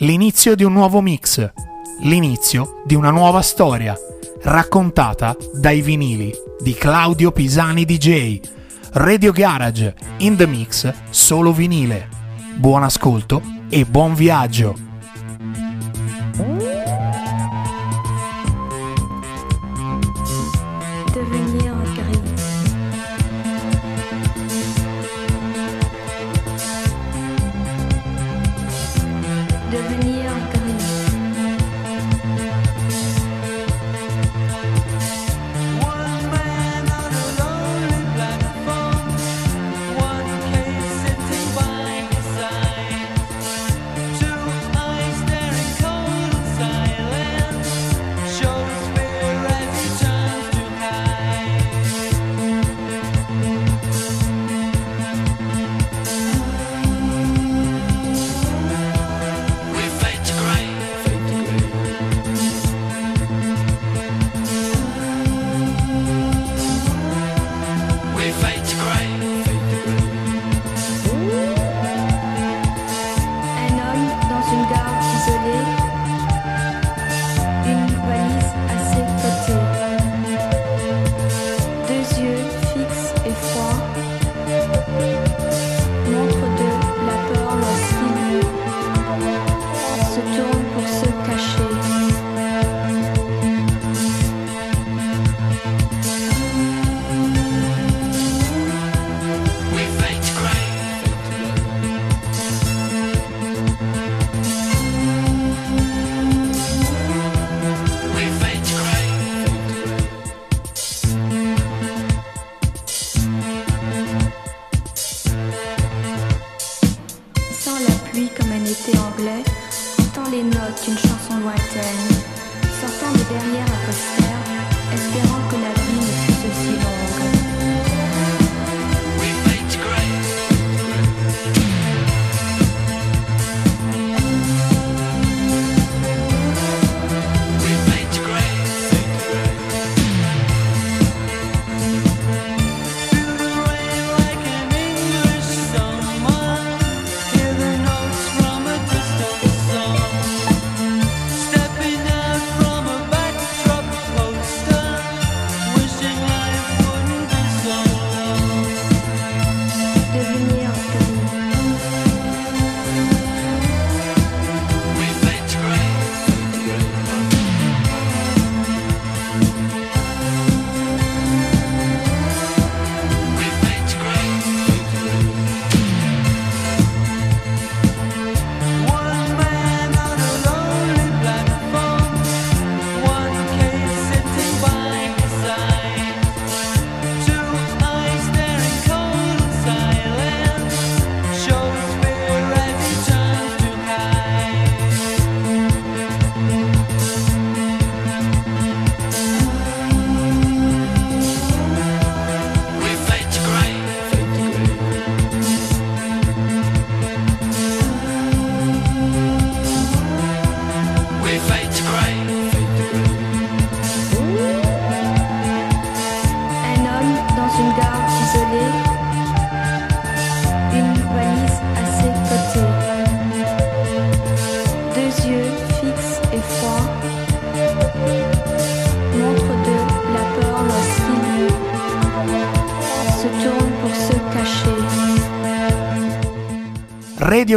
l'inizio di un nuovo mix, l'inizio di una nuova storia, raccontata dai vinili di Claudio Pisani DJ. Radio Garage, in the mix, solo vinile. Buon ascolto e buon viaggio!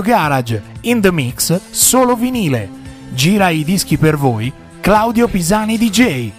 Garage, in the mix, solo vinile. Gira i dischi per voi, Claudio Pisani DJ.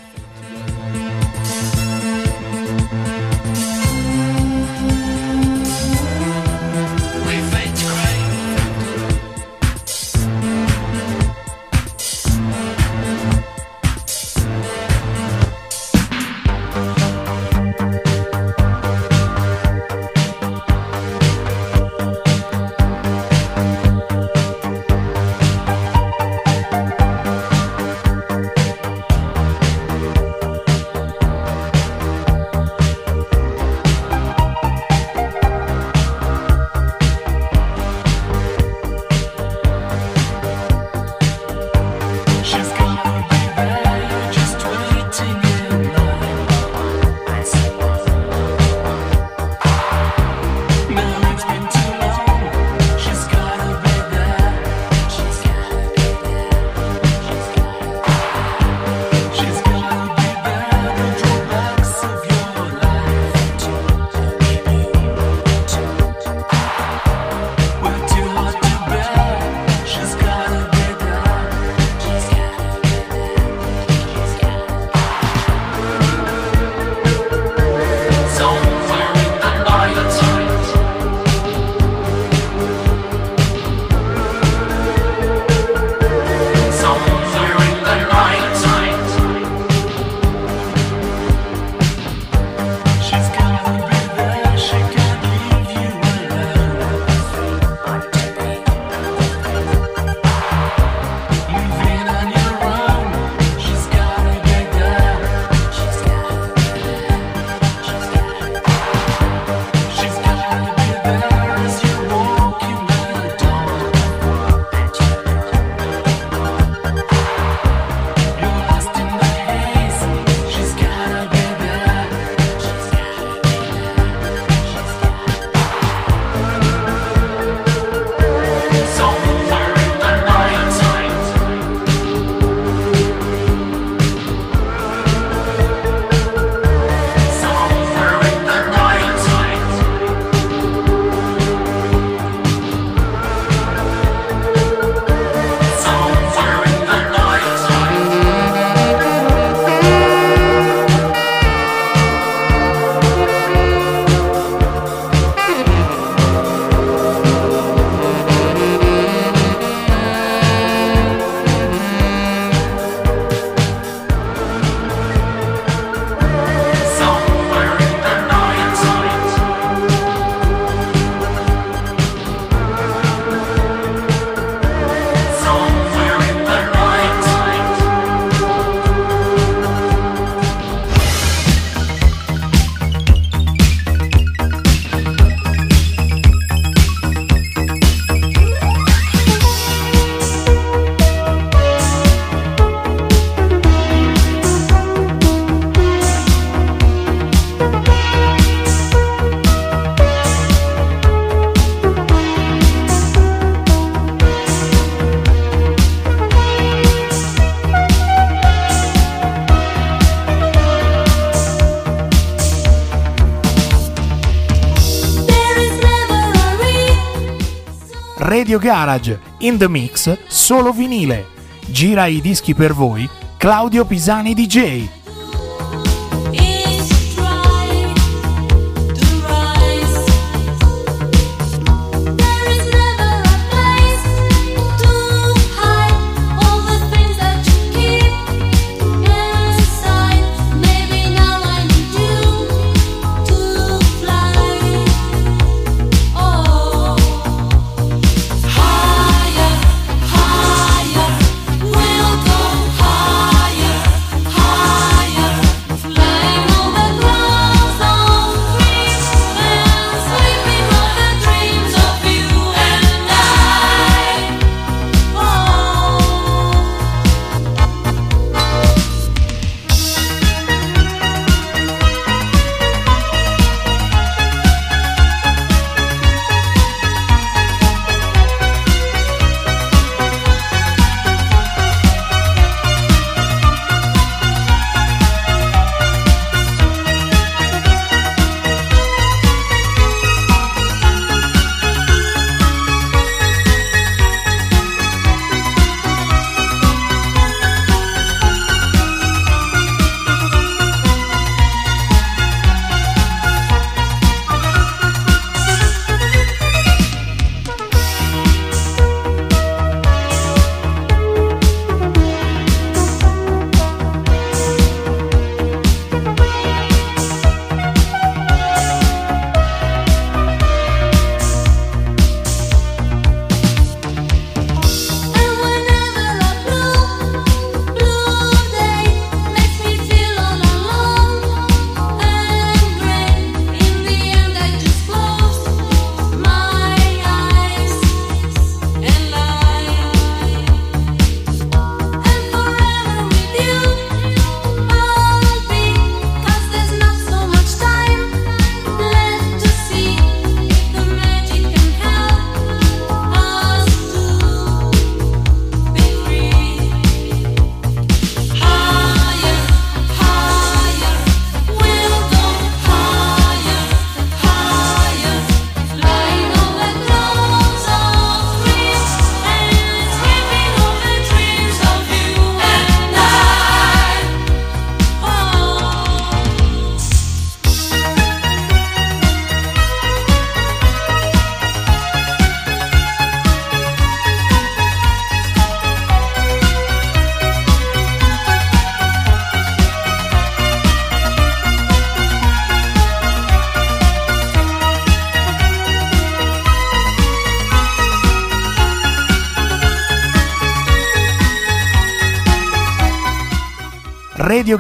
Radio Garage, in the mix, solo vinile. Gira i dischi per voi, Claudio Pisani DJ.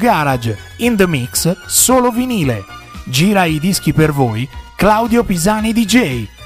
Garage, in the mix, solo vinile. Gira i dischi per voi, Claudio Pisani DJ.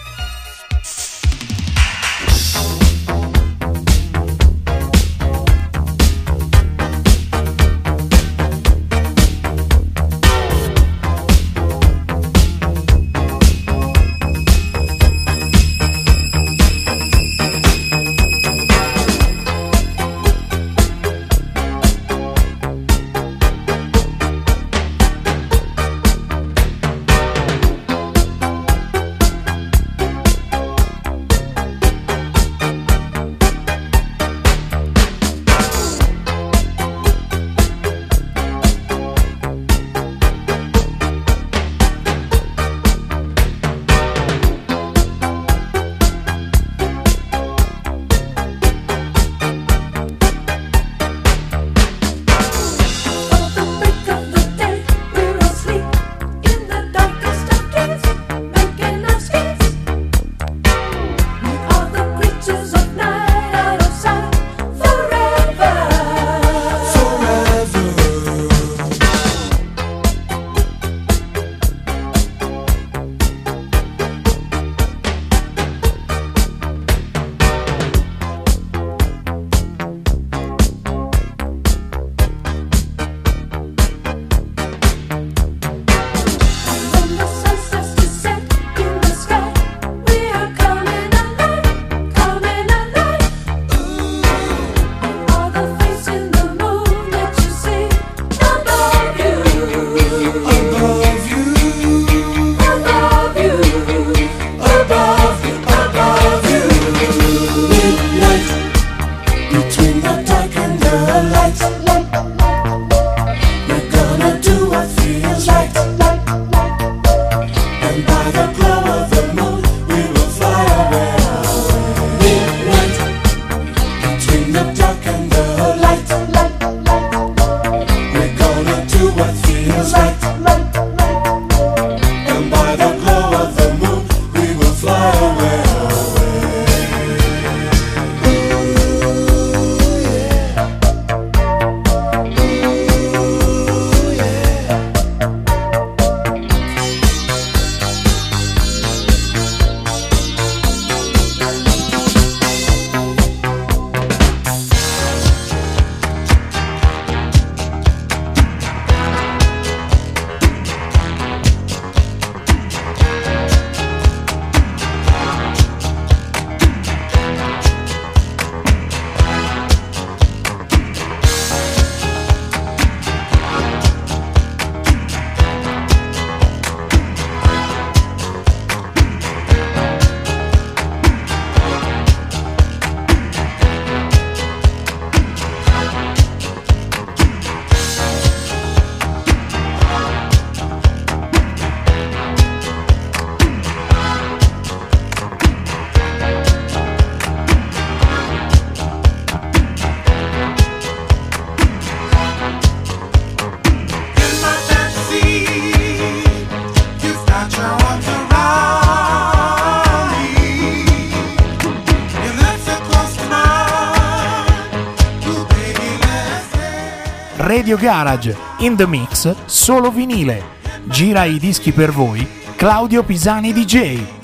Radio Garage, in the mix, solo vinile. Gira i dischi per voi, Claudio Pisani DJ.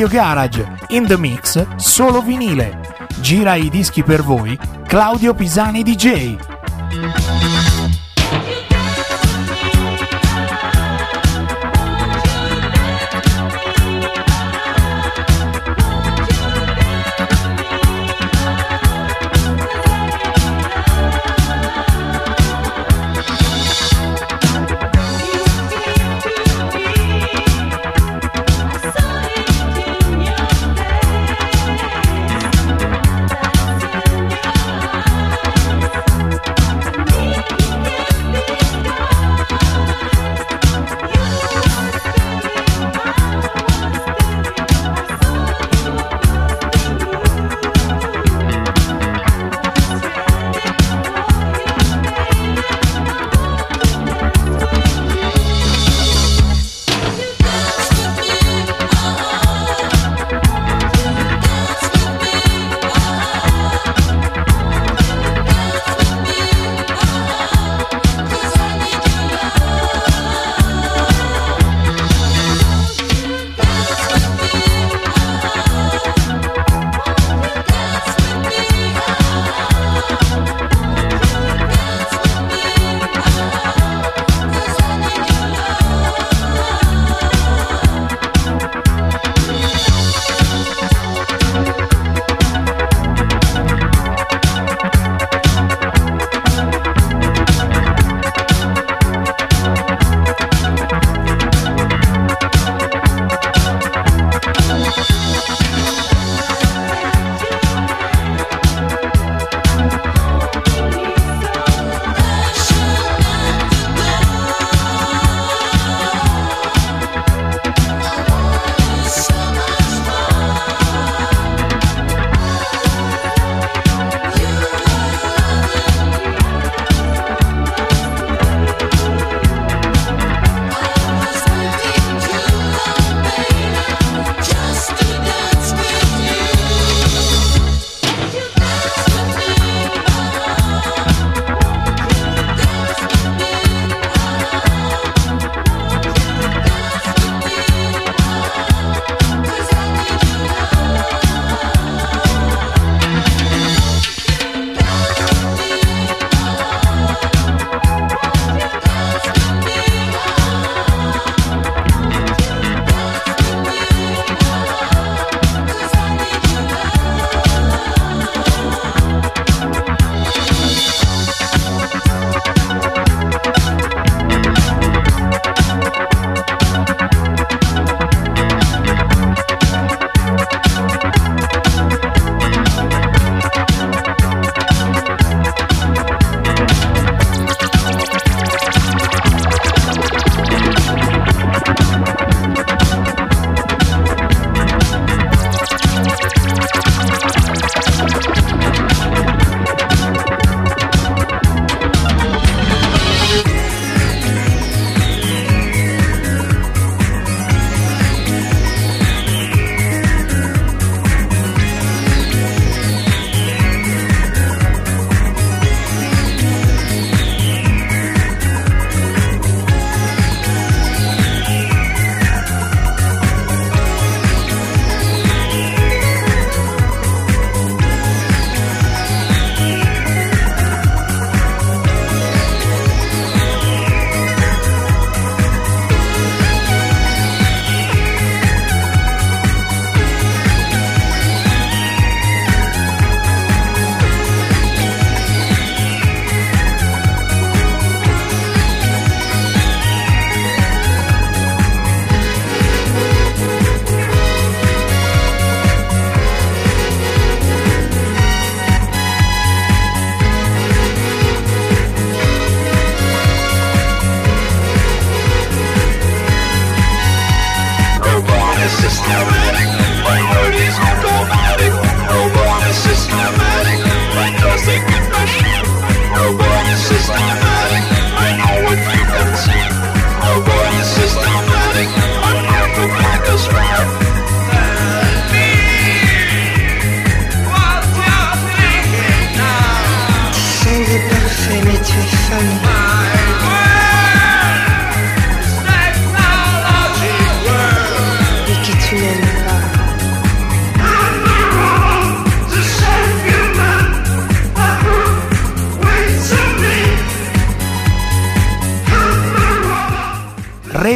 Radio Garage, in the mix, solo vinile. Gira i dischi per voi, Claudio Pisani DJ.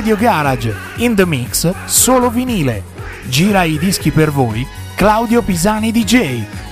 Radio Garage, In The Mix, Solo Vinile. Gira i dischi per voi, Claudio Pisani DJ.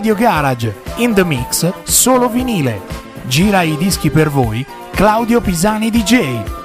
Radio Garage, in the mix, solo vinile. Gira i dischi per voi, Claudio Pisani DJ.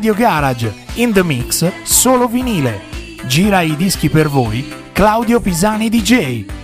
Radio Garage, In The Mix, solo vinile. Gira i dischi per voi, Claudio Pisani DJ.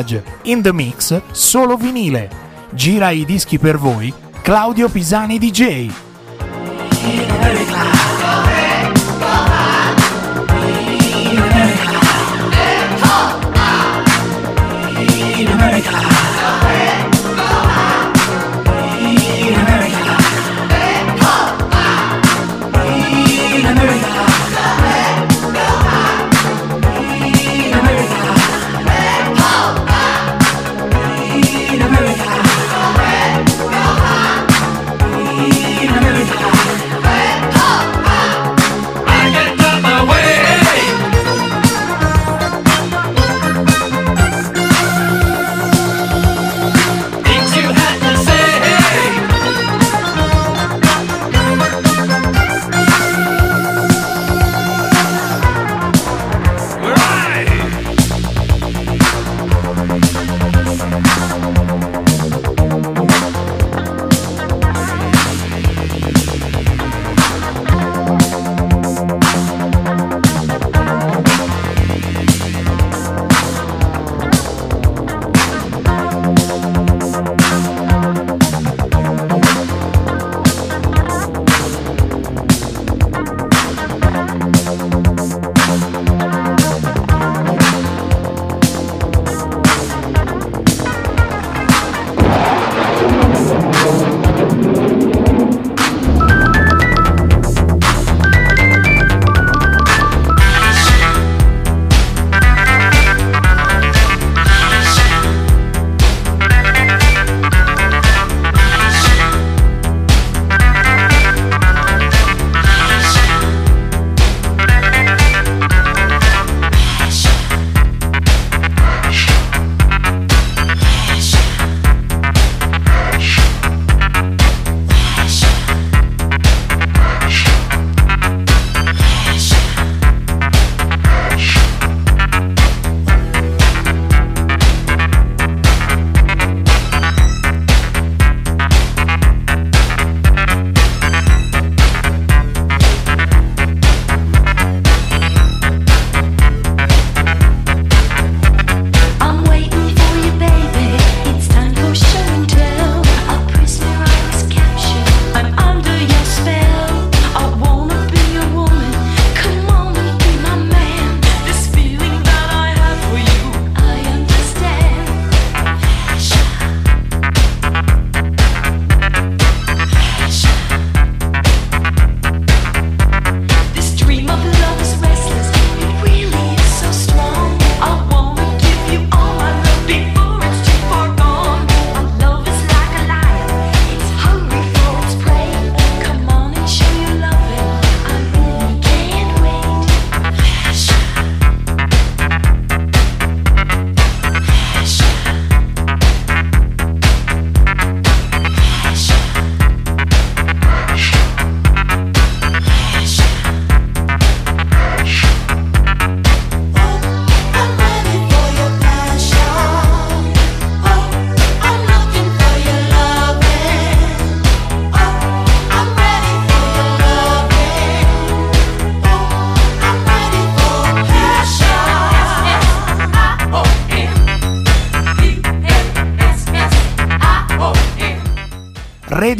Garage, In The Mix, solo vinile. Gira i dischi per voi, Claudio Pisani DJ.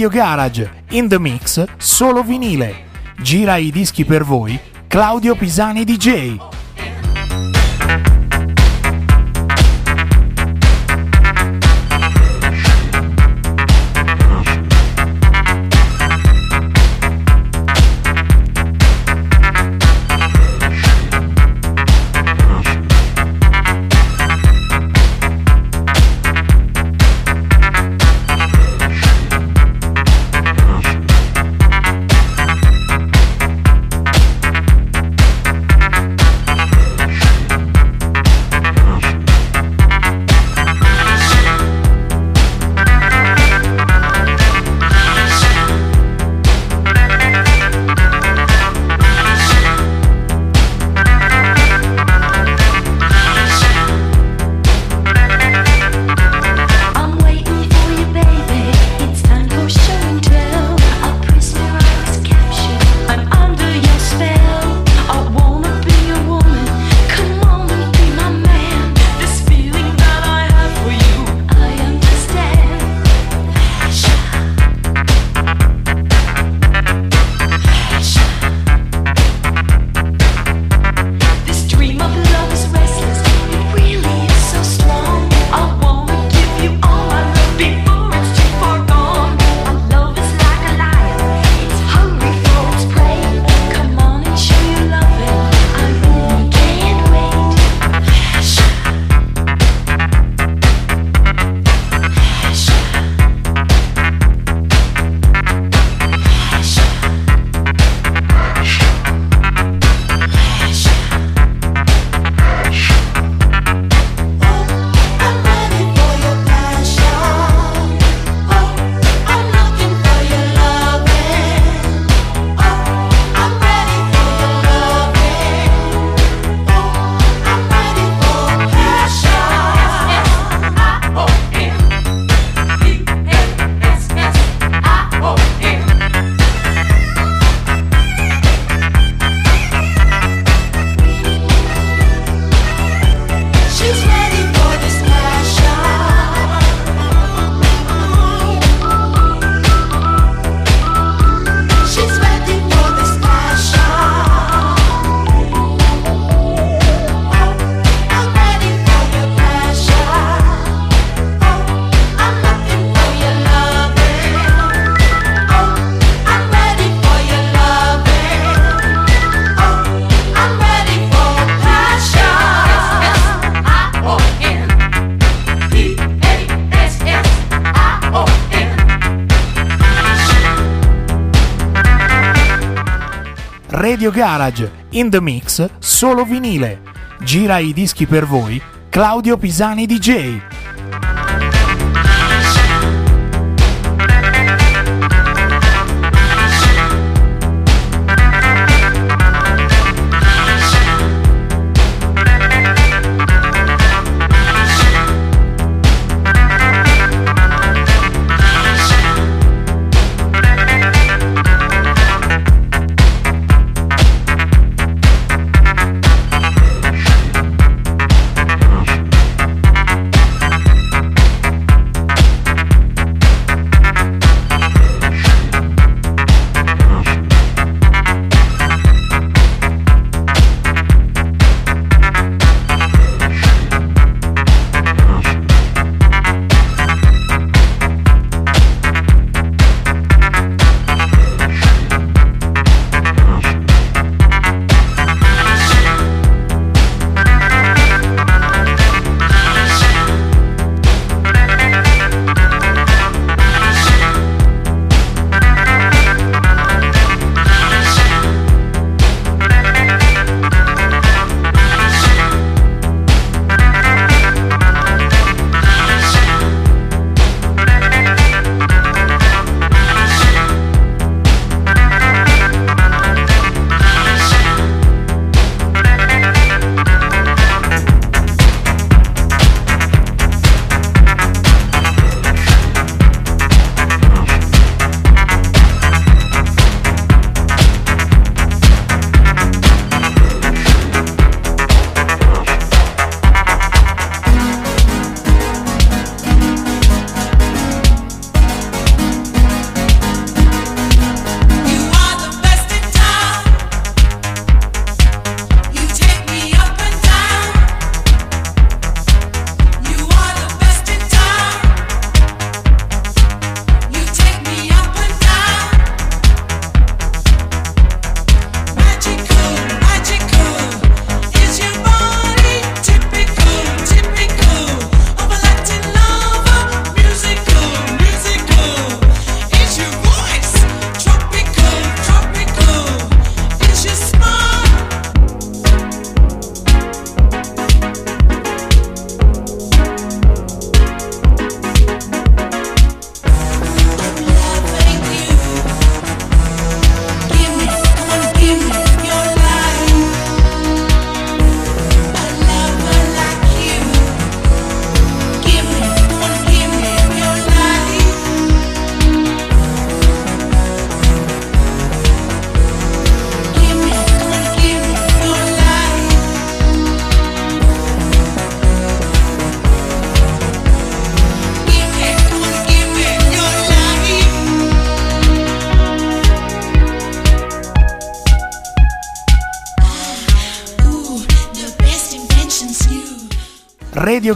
Radio Garage, In The Mix, solo vinile. Gira i dischi per voi, Claudio Pisani DJ. Garage, in the mix, solo vinile. Gira i dischi per voi, Claudio Pisani DJ.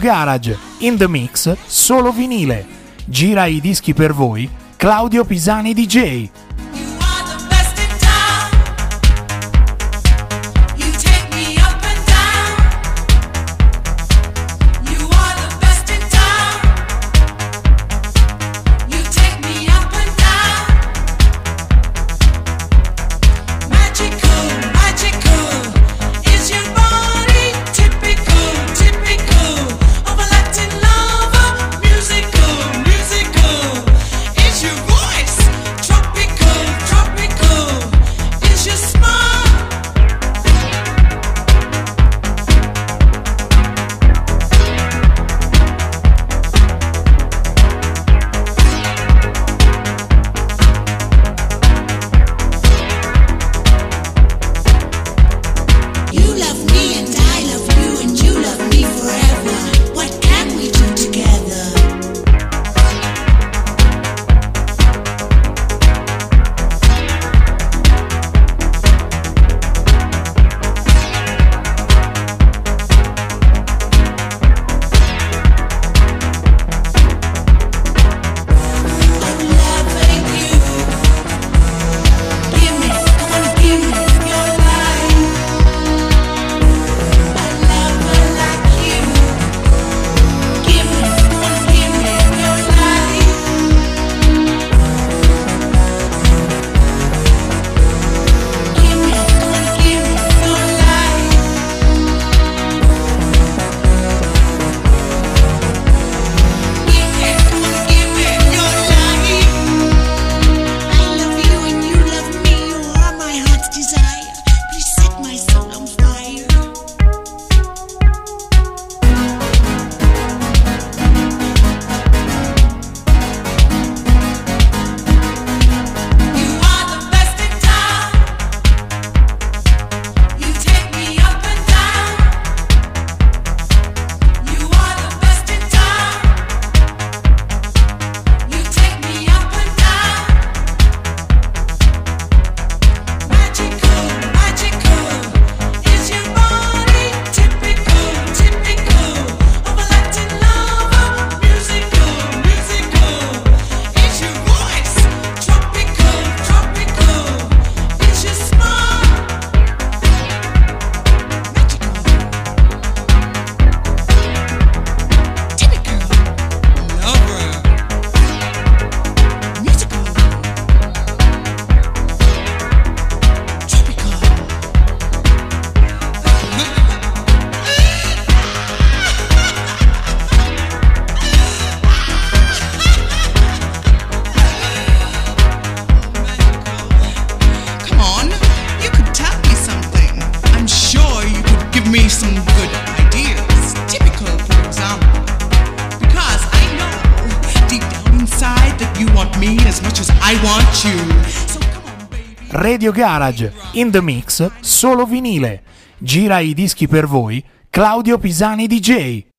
Garage, In The Mix, Solo Vinile, Gira i dischi per voi, Claudio Pisani DJ, Garage, In The Mix, solo vinile. Gira i dischi per voi, Claudio Pisani DJ.